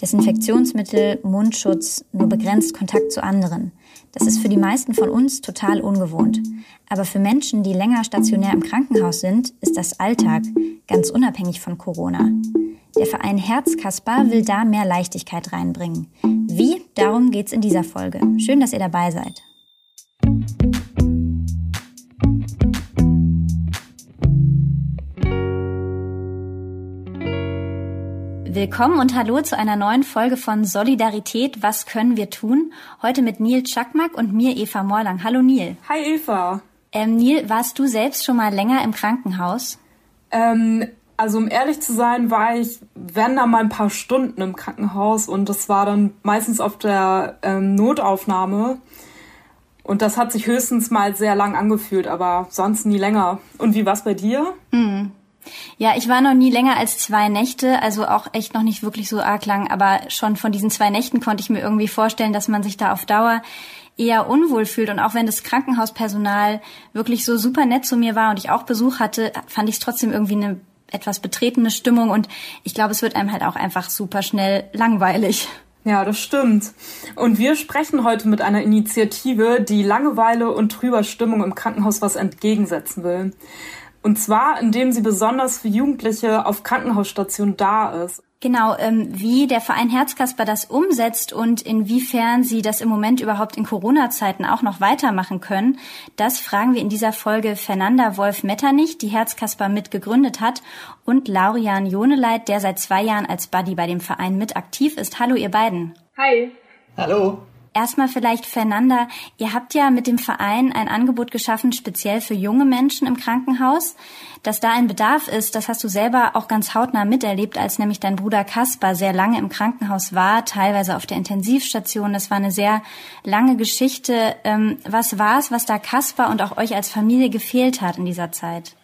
Desinfektionsmittel, Mundschutz, nur begrenzt Kontakt zu anderen. Das ist für die meisten von uns total ungewohnt. Aber für Menschen, die länger stationär im Krankenhaus sind, ist das Alltag, ganz unabhängig von Corona. Der Verein Herzkasper will da mehr Leichtigkeit reinbringen. Wie? Darum geht's in dieser Folge. Schön, dass ihr dabei seid. Willkommen und hallo zu einer neuen Folge von Solidarität, was können wir tun? Heute mit Neil Czakmak und mir Eva Morlang. Hallo Neil. Hi Eva. Ähm, Neil, warst du selbst schon mal länger im Krankenhaus? Ähm, also um ehrlich zu sein, war ich, wenn da mal ein paar Stunden im Krankenhaus und das war dann meistens auf der ähm, Notaufnahme. Und das hat sich höchstens mal sehr lang angefühlt, aber sonst nie länger. Und wie war's bei dir? Mhm. Ja, ich war noch nie länger als zwei Nächte, also auch echt noch nicht wirklich so arg lang, aber schon von diesen zwei Nächten konnte ich mir irgendwie vorstellen, dass man sich da auf Dauer eher unwohl fühlt. Und auch wenn das Krankenhauspersonal wirklich so super nett zu mir war und ich auch Besuch hatte, fand ich es trotzdem irgendwie eine etwas betretene Stimmung und ich glaube, es wird einem halt auch einfach super schnell langweilig. Ja, das stimmt. Und wir sprechen heute mit einer Initiative, die Langeweile und trüber Stimmung im Krankenhaus was entgegensetzen will. Und zwar, indem sie besonders für Jugendliche auf Krankenhausstationen da ist. Genau, ähm, wie der Verein Herzkasper das umsetzt und inwiefern sie das im Moment überhaupt in Corona-Zeiten auch noch weitermachen können, das fragen wir in dieser Folge Fernanda Wolf-Metternich, die Herzkasper mitgegründet hat, und Laurian Joneleit, der seit zwei Jahren als Buddy bei dem Verein mit aktiv ist. Hallo, ihr beiden. Hi. Hallo. Erstmal vielleicht Fernanda, ihr habt ja mit dem Verein ein Angebot geschaffen, speziell für junge Menschen im Krankenhaus. Dass da ein Bedarf ist, das hast du selber auch ganz hautnah miterlebt, als nämlich dein Bruder Kaspar sehr lange im Krankenhaus war, teilweise auf der Intensivstation. Das war eine sehr lange Geschichte. Ähm, was war es, was da Kaspar und auch euch als Familie gefehlt hat in dieser Zeit?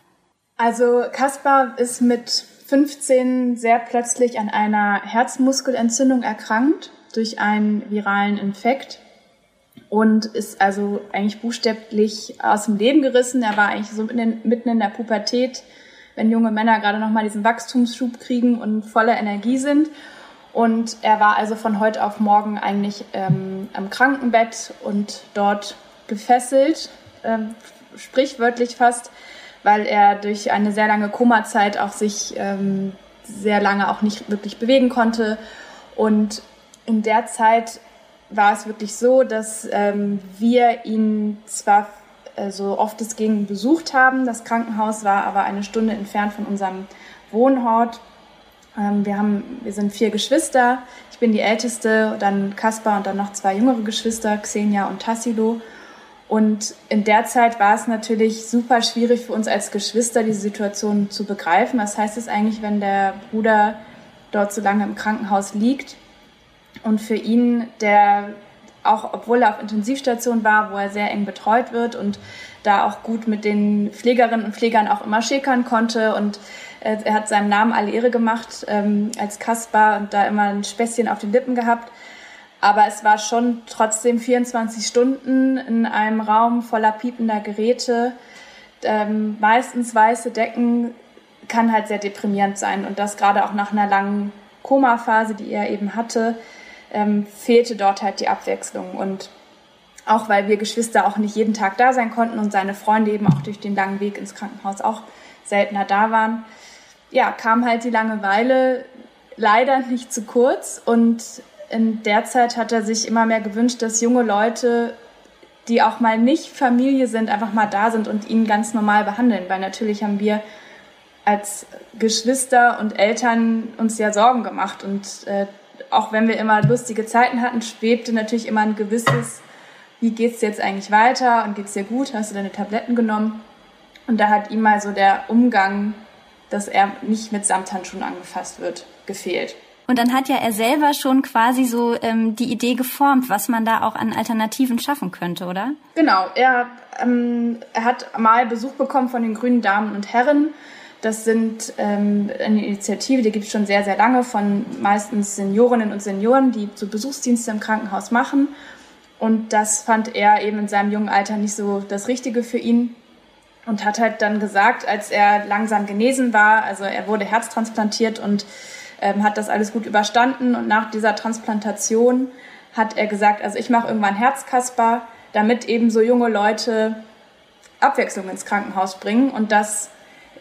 Also Kaspar ist mit 15 sehr plötzlich an einer Herzmuskelentzündung erkrankt durch einen viralen Infekt und ist also eigentlich buchstäblich aus dem Leben gerissen. Er war eigentlich so mitten in der Pubertät, wenn junge Männer gerade nochmal diesen Wachstumsschub kriegen und voller Energie sind. Und er war also von heute auf morgen eigentlich ähm, am Krankenbett und dort gefesselt, ähm, sprichwörtlich fast, weil er durch eine sehr lange Komazeit auch sich ähm, sehr lange auch nicht wirklich bewegen konnte und in der Zeit war es wirklich so, dass ähm, wir ihn zwar äh, so oft es ging besucht haben, das Krankenhaus war aber eine Stunde entfernt von unserem Wohnort. Ähm, wir, haben, wir sind vier Geschwister, ich bin die Älteste, dann Kaspar und dann noch zwei jüngere Geschwister, Xenia und Tassilo. Und in der Zeit war es natürlich super schwierig für uns als Geschwister, diese Situation zu begreifen. Was heißt es eigentlich, wenn der Bruder dort so lange im Krankenhaus liegt? Und für ihn, der auch obwohl er auf Intensivstation war, wo er sehr eng betreut wird und da auch gut mit den Pflegerinnen und Pflegern auch immer schäkern konnte und äh, er hat seinem Namen alle Ehre gemacht ähm, als Kaspar und da immer ein Späßchen auf den Lippen gehabt. Aber es war schon trotzdem 24 Stunden in einem Raum voller piepender Geräte, ähm, meistens weiße Decken, kann halt sehr deprimierend sein und das gerade auch nach einer langen Koma-Phase, die er eben hatte ähm, fehlte dort halt die Abwechslung. Und auch weil wir Geschwister auch nicht jeden Tag da sein konnten und seine Freunde eben auch durch den langen Weg ins Krankenhaus auch seltener da waren, ja, kam halt die Langeweile leider nicht zu kurz. Und in der Zeit hat er sich immer mehr gewünscht, dass junge Leute, die auch mal nicht Familie sind, einfach mal da sind und ihn ganz normal behandeln. Weil natürlich haben wir als Geschwister und Eltern uns ja Sorgen gemacht und äh, auch wenn wir immer lustige Zeiten hatten, schwebte natürlich immer ein gewisses, wie geht's dir jetzt eigentlich weiter und geht's dir gut? Hast du deine Tabletten genommen? Und da hat ihm mal so der Umgang, dass er nicht mit Samthandschuhen angefasst wird, gefehlt. Und dann hat ja er selber schon quasi so ähm, die Idee geformt, was man da auch an Alternativen schaffen könnte, oder? Genau, er, ähm, er hat mal Besuch bekommen von den grünen Damen und Herren das sind ähm, eine Initiative, die gibt es schon sehr, sehr lange von meistens Seniorinnen und Senioren, die so Besuchsdienste im Krankenhaus machen. Und das fand er eben in seinem jungen Alter nicht so das Richtige für ihn und hat halt dann gesagt, als er langsam genesen war, also er wurde herztransplantiert und ähm, hat das alles gut überstanden und nach dieser Transplantation hat er gesagt, also ich mache irgendwann Herzkasper, damit eben so junge Leute Abwechslung ins Krankenhaus bringen und das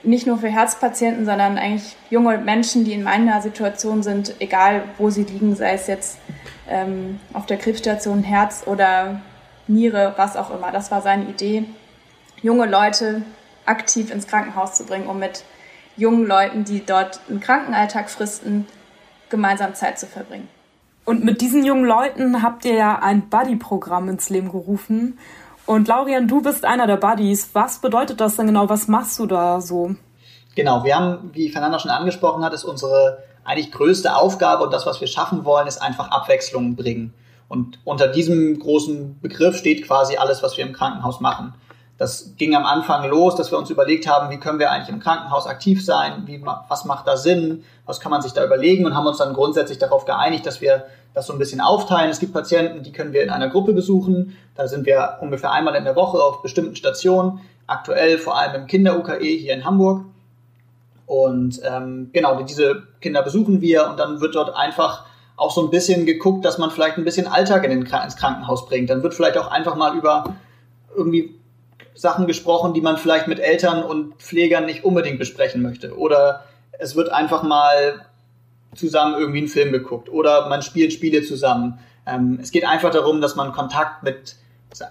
nicht nur für Herzpatienten, sondern eigentlich junge Menschen, die in meiner Situation sind, egal wo sie liegen, sei es jetzt ähm, auf der Krebsstation Herz oder Niere, was auch immer. Das war seine Idee, junge Leute aktiv ins Krankenhaus zu bringen, um mit jungen Leuten, die dort einen Krankenalltag fristen, gemeinsam Zeit zu verbringen. Und mit diesen jungen Leuten habt ihr ja ein Buddy-Programm ins Leben gerufen. Und Laurian, du bist einer der Buddies. Was bedeutet das denn genau? Was machst du da so? Genau, wir haben, wie Fernanda schon angesprochen hat, ist unsere eigentlich größte Aufgabe und das, was wir schaffen wollen, ist einfach Abwechslung bringen. Und unter diesem großen Begriff steht quasi alles, was wir im Krankenhaus machen. Das ging am Anfang los, dass wir uns überlegt haben, wie können wir eigentlich im Krankenhaus aktiv sein, wie, was macht da Sinn, was kann man sich da überlegen und haben uns dann grundsätzlich darauf geeinigt, dass wir das so ein bisschen aufteilen. Es gibt Patienten, die können wir in einer Gruppe besuchen. Da sind wir ungefähr einmal in der Woche auf bestimmten Stationen, aktuell vor allem im Kinder-UKE hier in Hamburg. Und ähm, genau, diese Kinder besuchen wir und dann wird dort einfach auch so ein bisschen geguckt, dass man vielleicht ein bisschen Alltag in den, ins Krankenhaus bringt. Dann wird vielleicht auch einfach mal über irgendwie Sachen gesprochen, die man vielleicht mit Eltern und Pflegern nicht unbedingt besprechen möchte. Oder es wird einfach mal zusammen irgendwie einen Film geguckt oder man spielt Spiele zusammen. Ähm, es geht einfach darum, dass man Kontakt mit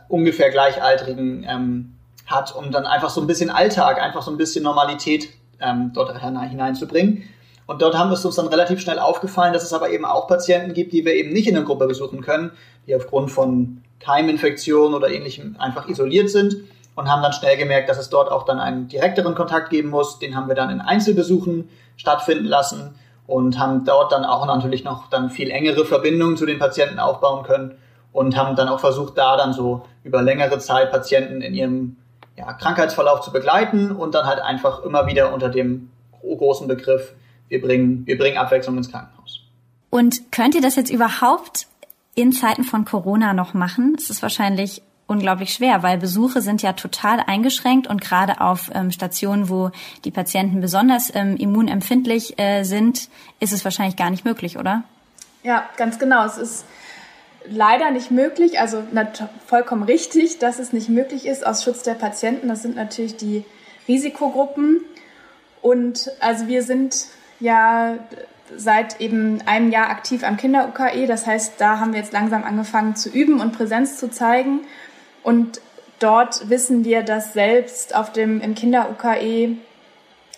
ungefähr Gleichaltrigen ähm, hat, um dann einfach so ein bisschen Alltag, einfach so ein bisschen Normalität ähm, dort hineinzubringen. Und dort haben es uns dann relativ schnell aufgefallen, dass es aber eben auch Patienten gibt, die wir eben nicht in der Gruppe besuchen können, die aufgrund von Keiminfektionen oder ähnlichem einfach isoliert sind und haben dann schnell gemerkt, dass es dort auch dann einen direkteren Kontakt geben muss. Den haben wir dann in Einzelbesuchen stattfinden lassen und haben dort dann auch natürlich noch dann viel engere Verbindungen zu den Patienten aufbauen können und haben dann auch versucht, da dann so über längere Zeit Patienten in ihrem ja, Krankheitsverlauf zu begleiten und dann halt einfach immer wieder unter dem großen Begriff, wir bringen, wir bringen Abwechslung ins Krankenhaus. Und könnt ihr das jetzt überhaupt in Zeiten von Corona noch machen? Es ist wahrscheinlich unglaublich schwer, weil Besuche sind ja total eingeschränkt und gerade auf ähm, Stationen, wo die Patienten besonders ähm, immunempfindlich äh, sind, ist es wahrscheinlich gar nicht möglich, oder? Ja, ganz genau. Es ist leider nicht möglich, also vollkommen richtig, dass es nicht möglich ist aus Schutz der Patienten. Das sind natürlich die Risikogruppen. Und also wir sind ja seit eben einem Jahr aktiv am Kinder-UKE. Das heißt, da haben wir jetzt langsam angefangen zu üben und Präsenz zu zeigen. Und dort wissen wir, dass selbst auf dem, im Kinder-UKE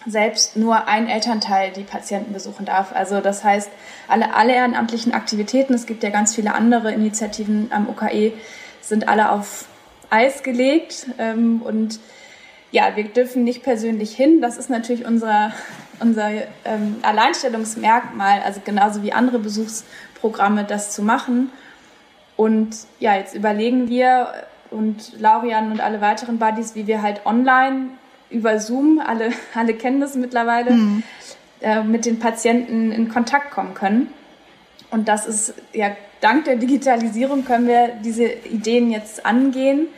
selbst nur ein Elternteil die Patienten besuchen darf. Also das heißt, alle, alle ehrenamtlichen Aktivitäten, es gibt ja ganz viele andere Initiativen am UKE, sind alle auf Eis gelegt. Ähm, und ja, wir dürfen nicht persönlich hin. Das ist natürlich unser, unser ähm, Alleinstellungsmerkmal, also genauso wie andere Besuchsprogramme das zu machen. Und ja, jetzt überlegen wir, und Laurian und alle weiteren Buddies, wie wir halt online über Zoom, alle, alle kennen das mittlerweile, mhm. äh, mit den Patienten in Kontakt kommen können. Und das ist, ja, dank der Digitalisierung können wir diese Ideen jetzt angehen.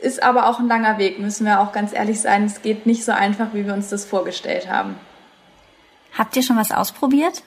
Ist aber auch ein langer Weg, müssen wir auch ganz ehrlich sein. Es geht nicht so einfach, wie wir uns das vorgestellt haben. Habt ihr schon was ausprobiert?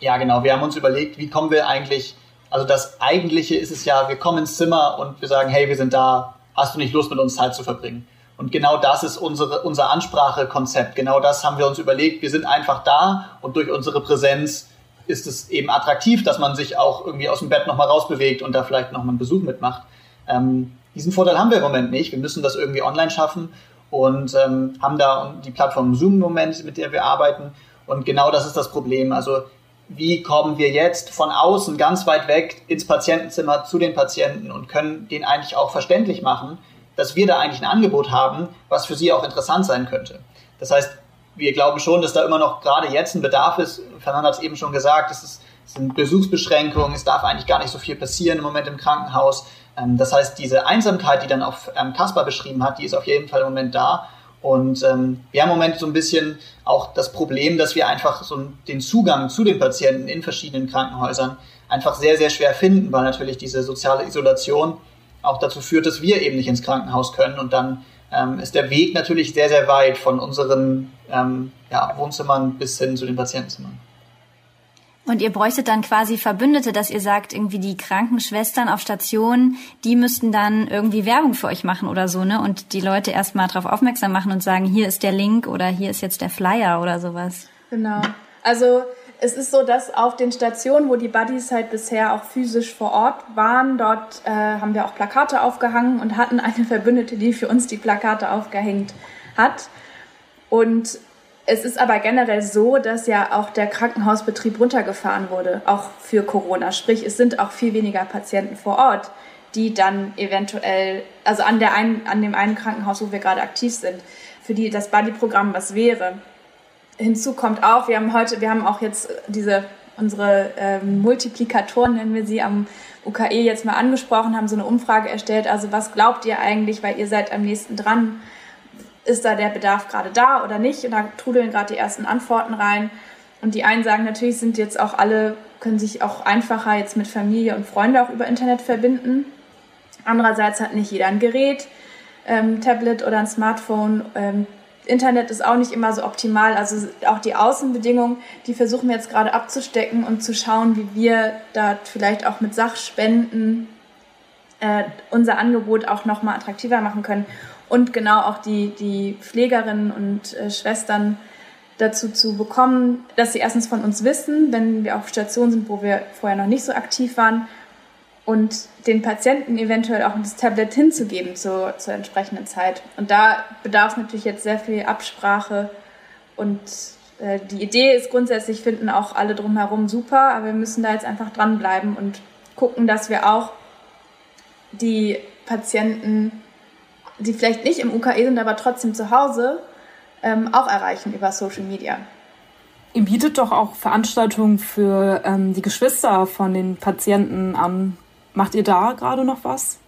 Ja, genau. Wir haben uns überlegt, wie kommen wir eigentlich also das Eigentliche ist es ja, wir kommen ins Zimmer und wir sagen, hey, wir sind da, hast du nicht Lust, mit uns Zeit zu verbringen? Und genau das ist unsere, unser Ansprachekonzept. Genau das haben wir uns überlegt. Wir sind einfach da und durch unsere Präsenz ist es eben attraktiv, dass man sich auch irgendwie aus dem Bett nochmal rausbewegt und da vielleicht nochmal einen Besuch mitmacht. Ähm, diesen Vorteil haben wir im Moment nicht. Wir müssen das irgendwie online schaffen und ähm, haben da die Plattform Zoom im Moment, mit der wir arbeiten. Und genau das ist das Problem. Also wie kommen wir jetzt von außen ganz weit weg ins Patientenzimmer zu den Patienten und können den eigentlich auch verständlich machen, dass wir da eigentlich ein Angebot haben, was für sie auch interessant sein könnte. Das heißt, wir glauben schon, dass da immer noch gerade jetzt ein Bedarf ist. Fernand hat es eben schon gesagt, es, ist, es sind Besuchsbeschränkungen, es darf eigentlich gar nicht so viel passieren im Moment im Krankenhaus. Ähm, das heißt, diese Einsamkeit, die dann auch ähm, Kaspar beschrieben hat, die ist auf jeden Fall im Moment da. Und ähm, wir haben im Moment so ein bisschen auch das Problem, dass wir einfach so den Zugang zu den Patienten in verschiedenen Krankenhäusern einfach sehr, sehr schwer finden, weil natürlich diese soziale Isolation auch dazu führt, dass wir eben nicht ins Krankenhaus können. Und dann ähm, ist der Weg natürlich sehr, sehr weit von unseren ähm, ja, Wohnzimmern bis hin zu den Patientenzimmern. Und ihr bräuchtet dann quasi Verbündete, dass ihr sagt, irgendwie die Krankenschwestern auf Stationen, die müssten dann irgendwie Werbung für euch machen oder so, ne? Und die Leute erstmal darauf aufmerksam machen und sagen, hier ist der Link oder hier ist jetzt der Flyer oder sowas. Genau. Also es ist so, dass auf den Stationen, wo die Buddies halt bisher auch physisch vor Ort waren, dort äh, haben wir auch Plakate aufgehangen und hatten eine Verbündete, die für uns die Plakate aufgehängt hat. Und es ist aber generell so, dass ja auch der Krankenhausbetrieb runtergefahren wurde, auch für Corona. Sprich, es sind auch viel weniger Patienten vor Ort, die dann eventuell, also an, der einen, an dem einen Krankenhaus, wo wir gerade aktiv sind, für die das Buddy-Programm was wäre. Hinzu kommt auch, wir haben heute, wir haben auch jetzt diese, unsere ähm, Multiplikatoren, nennen wir sie, am UKE jetzt mal angesprochen, haben so eine Umfrage erstellt. Also was glaubt ihr eigentlich, weil ihr seid am nächsten dran? Ist da der Bedarf gerade da oder nicht? Und da trudeln gerade die ersten Antworten rein. Und die einen sagen, natürlich sind jetzt auch alle, können sich auch einfacher jetzt mit Familie und Freunde auch über Internet verbinden. Andererseits hat nicht jeder ein Gerät, ähm, Tablet oder ein Smartphone. Ähm, Internet ist auch nicht immer so optimal. Also auch die Außenbedingungen, die versuchen wir jetzt gerade abzustecken und zu schauen, wie wir da vielleicht auch mit Sachspenden äh, unser Angebot auch nochmal attraktiver machen können und genau auch die, die Pflegerinnen und äh, Schwestern dazu zu bekommen, dass sie erstens von uns wissen, wenn wir auf Stationen sind, wo wir vorher noch nicht so aktiv waren, und den Patienten eventuell auch das Tablet hinzugeben zur, zur entsprechenden Zeit. Und da bedarf es natürlich jetzt sehr viel Absprache und äh, die Idee ist grundsätzlich, finden auch alle drumherum super, aber wir müssen da jetzt einfach dranbleiben und gucken, dass wir auch die Patienten die vielleicht nicht im UKE sind, aber trotzdem zu Hause, ähm, auch erreichen über Social Media. Ihr bietet doch auch Veranstaltungen für ähm, die Geschwister von den Patienten an. Macht ihr da gerade noch was?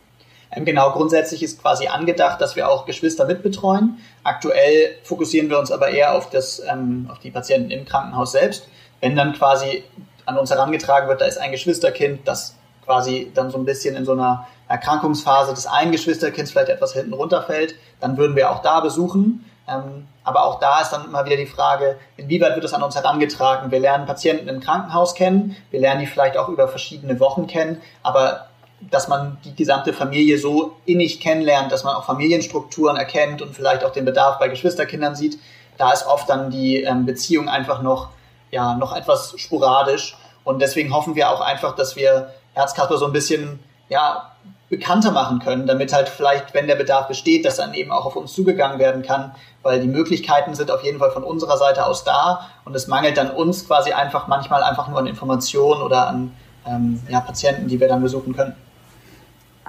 Ähm, genau, grundsätzlich ist quasi angedacht, dass wir auch Geschwister mitbetreuen. Aktuell fokussieren wir uns aber eher auf, das, ähm, auf die Patienten im Krankenhaus selbst. Wenn dann quasi an uns herangetragen wird, da ist ein Geschwisterkind, das quasi dann so ein bisschen in so einer Erkrankungsphase des einen Geschwisterkinds vielleicht etwas hinten runterfällt, dann würden wir auch da besuchen. Ähm, aber auch da ist dann immer wieder die Frage, inwieweit wird es an uns herangetragen? Wir lernen Patienten im Krankenhaus kennen, wir lernen die vielleicht auch über verschiedene Wochen kennen, aber dass man die gesamte Familie so innig kennenlernt, dass man auch Familienstrukturen erkennt und vielleicht auch den Bedarf bei Geschwisterkindern sieht, da ist oft dann die ähm, Beziehung einfach noch, ja, noch etwas sporadisch. Und deswegen hoffen wir auch einfach, dass wir Herzkasper so ein bisschen, ja, bekannter machen können, damit halt vielleicht, wenn der Bedarf besteht, dass dann eben auch auf uns zugegangen werden kann, weil die Möglichkeiten sind auf jeden Fall von unserer Seite aus da und es mangelt dann uns quasi einfach manchmal einfach nur an Informationen oder an ähm, ja, Patienten, die wir dann besuchen können.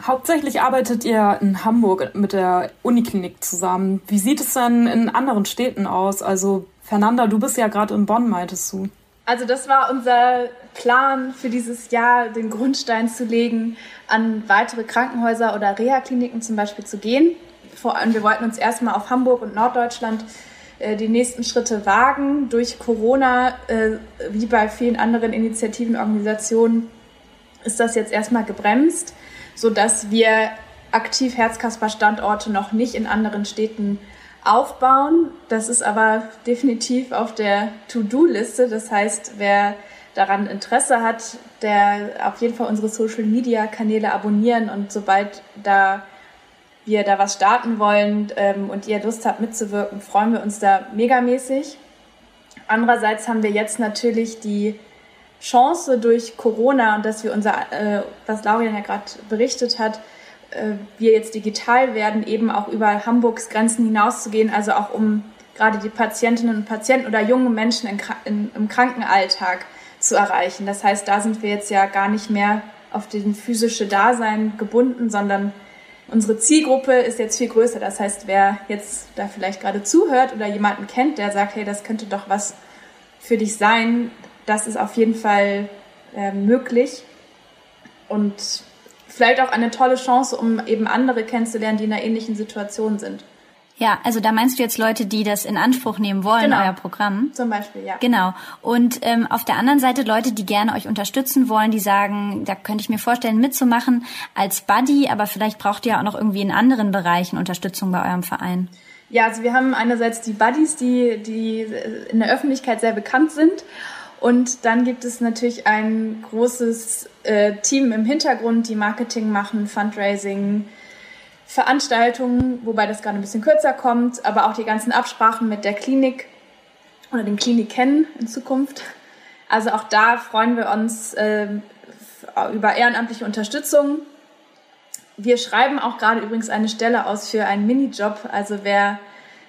Hauptsächlich arbeitet ihr in Hamburg mit der Uniklinik zusammen. Wie sieht es dann in anderen Städten aus? Also Fernanda, du bist ja gerade in Bonn, meintest du. Also das war unser Plan für dieses Jahr, den Grundstein zu legen, an weitere Krankenhäuser oder Reha-Kliniken zum Beispiel zu gehen. Vor allem, wir wollten uns erstmal auf Hamburg und Norddeutschland äh, die nächsten Schritte wagen. Durch Corona, äh, wie bei vielen anderen Initiativen und Organisationen, ist das jetzt erstmal gebremst, sodass wir aktiv Herzkasper-Standorte noch nicht in anderen Städten aufbauen. Das ist aber definitiv auf der To-Do-Liste. Das heißt, wer daran Interesse hat, der auf jeden Fall unsere Social-Media-Kanäle abonnieren und sobald da wir da was starten wollen ähm, und ihr Lust habt mitzuwirken, freuen wir uns da megamäßig. Andererseits haben wir jetzt natürlich die Chance durch Corona und dass wir unser, äh, was Laurian ja gerade berichtet hat, äh, wir jetzt digital werden, eben auch über Hamburgs Grenzen hinauszugehen, also auch um gerade die Patientinnen und Patienten oder junge Menschen in, in, im Krankenalltag zu erreichen. Das heißt, da sind wir jetzt ja gar nicht mehr auf den physische Dasein gebunden, sondern unsere Zielgruppe ist jetzt viel größer. Das heißt, wer jetzt da vielleicht gerade zuhört oder jemanden kennt, der sagt, hey, das könnte doch was für dich sein, das ist auf jeden Fall äh, möglich. Und vielleicht auch eine tolle Chance, um eben andere kennenzulernen, die in einer ähnlichen Situation sind. Ja, also da meinst du jetzt Leute, die das in Anspruch nehmen wollen, genau. euer Programm? Zum Beispiel, ja. Genau. Und ähm, auf der anderen Seite Leute, die gerne euch unterstützen wollen, die sagen, da könnte ich mir vorstellen, mitzumachen als Buddy, aber vielleicht braucht ihr auch noch irgendwie in anderen Bereichen Unterstützung bei eurem Verein. Ja, also wir haben einerseits die Buddies, die, die in der Öffentlichkeit sehr bekannt sind Und dann gibt es natürlich ein großes äh, Team im Hintergrund, die Marketing machen, Fundraising, Veranstaltungen, wobei das gerade ein bisschen kürzer kommt, aber auch die ganzen Absprachen mit der Klinik oder den Kliniken in Zukunft. Also auch da freuen wir uns äh, über ehrenamtliche Unterstützung. Wir schreiben auch gerade übrigens eine Stelle aus für einen Minijob. Also wer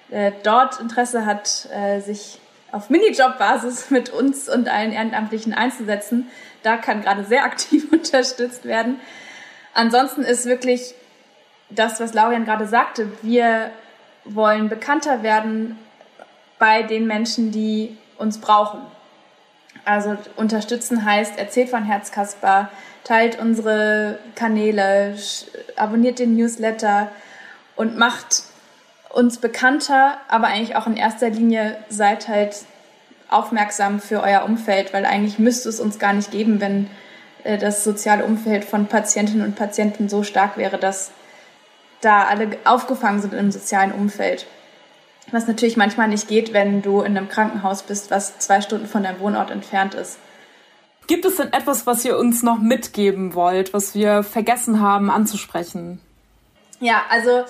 äh, dort Interesse hat, äh, sich auf Minijob-Basis mit uns und allen Ehrenamtlichen einzusetzen, da kann gerade sehr aktiv unterstützt werden. Ansonsten ist wirklich das, was Laurian gerade sagte, wir wollen bekannter werden bei den Menschen, die uns brauchen. Also unterstützen heißt, erzählt von Herzkasper, teilt unsere Kanäle, abonniert den Newsletter und macht uns bekannter, aber eigentlich auch in erster Linie seid halt aufmerksam für euer Umfeld, weil eigentlich müsste es uns gar nicht geben, wenn äh, das soziale Umfeld von Patientinnen und Patienten so stark wäre, dass da alle aufgefangen sind im sozialen Umfeld. Was natürlich manchmal nicht geht, wenn du in einem Krankenhaus bist, was zwei Stunden von deinem Wohnort entfernt ist. Gibt es denn etwas, was ihr uns noch mitgeben wollt, was wir vergessen haben anzusprechen? Ja, also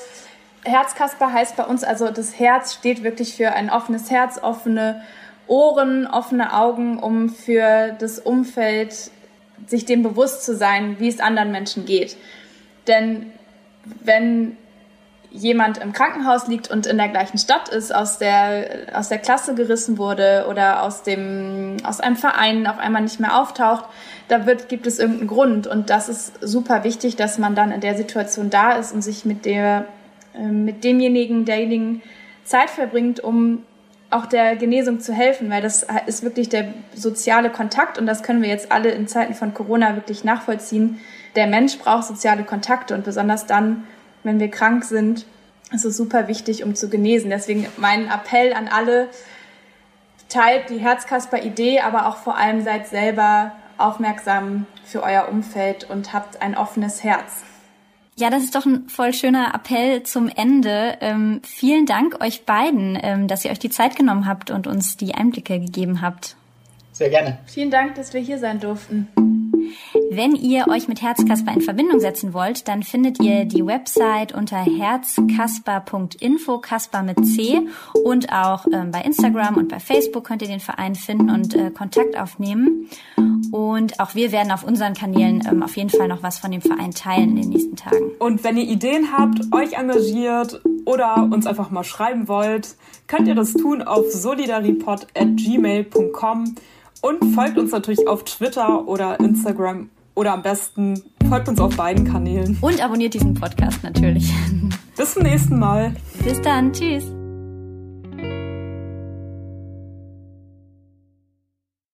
Herzkasper heißt bei uns, also das Herz steht wirklich für ein offenes Herz, offene Ohren, offene Augen, um für das Umfeld sich dem bewusst zu sein, wie es anderen Menschen geht. Denn wenn jemand im Krankenhaus liegt und in der gleichen Stadt ist, aus der, aus der Klasse gerissen wurde oder aus, dem, aus einem Verein auf einmal nicht mehr auftaucht, da wird, gibt es irgendeinen Grund. Und das ist super wichtig, dass man dann in der Situation da ist und sich mit, der, äh, mit demjenigen, derjenigen Zeit verbringt, um auch der Genesung zu helfen, weil das ist wirklich der soziale Kontakt und das können wir jetzt alle in Zeiten von Corona wirklich nachvollziehen. Der Mensch braucht soziale Kontakte und besonders dann, wenn wir krank sind, ist es super wichtig, um zu genesen. Deswegen mein Appell an alle, teilt die Herzkasper-Idee, aber auch vor allem seid selber aufmerksam für euer Umfeld und habt ein offenes Herz. Ja, das ist doch ein voll schöner Appell zum Ende. Ähm, vielen Dank euch beiden, ähm, dass ihr euch die Zeit genommen habt und uns die Einblicke gegeben habt. Sehr gerne. Vielen Dank, dass wir hier sein durften. Wenn ihr euch mit Herzkasper in Verbindung setzen wollt, dann findet ihr die Website unter herzkasper.info, Kasper mit C und auch ähm, bei Instagram und bei Facebook könnt ihr den Verein finden und äh, Kontakt aufnehmen. Und auch wir werden auf unseren Kanälen ähm, auf jeden Fall noch was von dem Verein teilen in den nächsten Tagen. Und wenn ihr Ideen habt, euch engagiert oder uns einfach mal schreiben wollt, könnt ihr das tun auf solidaripod.gmail.com und folgt uns natürlich auf Twitter oder Instagram oder am besten folgt uns auf beiden Kanälen. Und abonniert diesen Podcast natürlich. Bis zum nächsten Mal. Bis dann. Tschüss.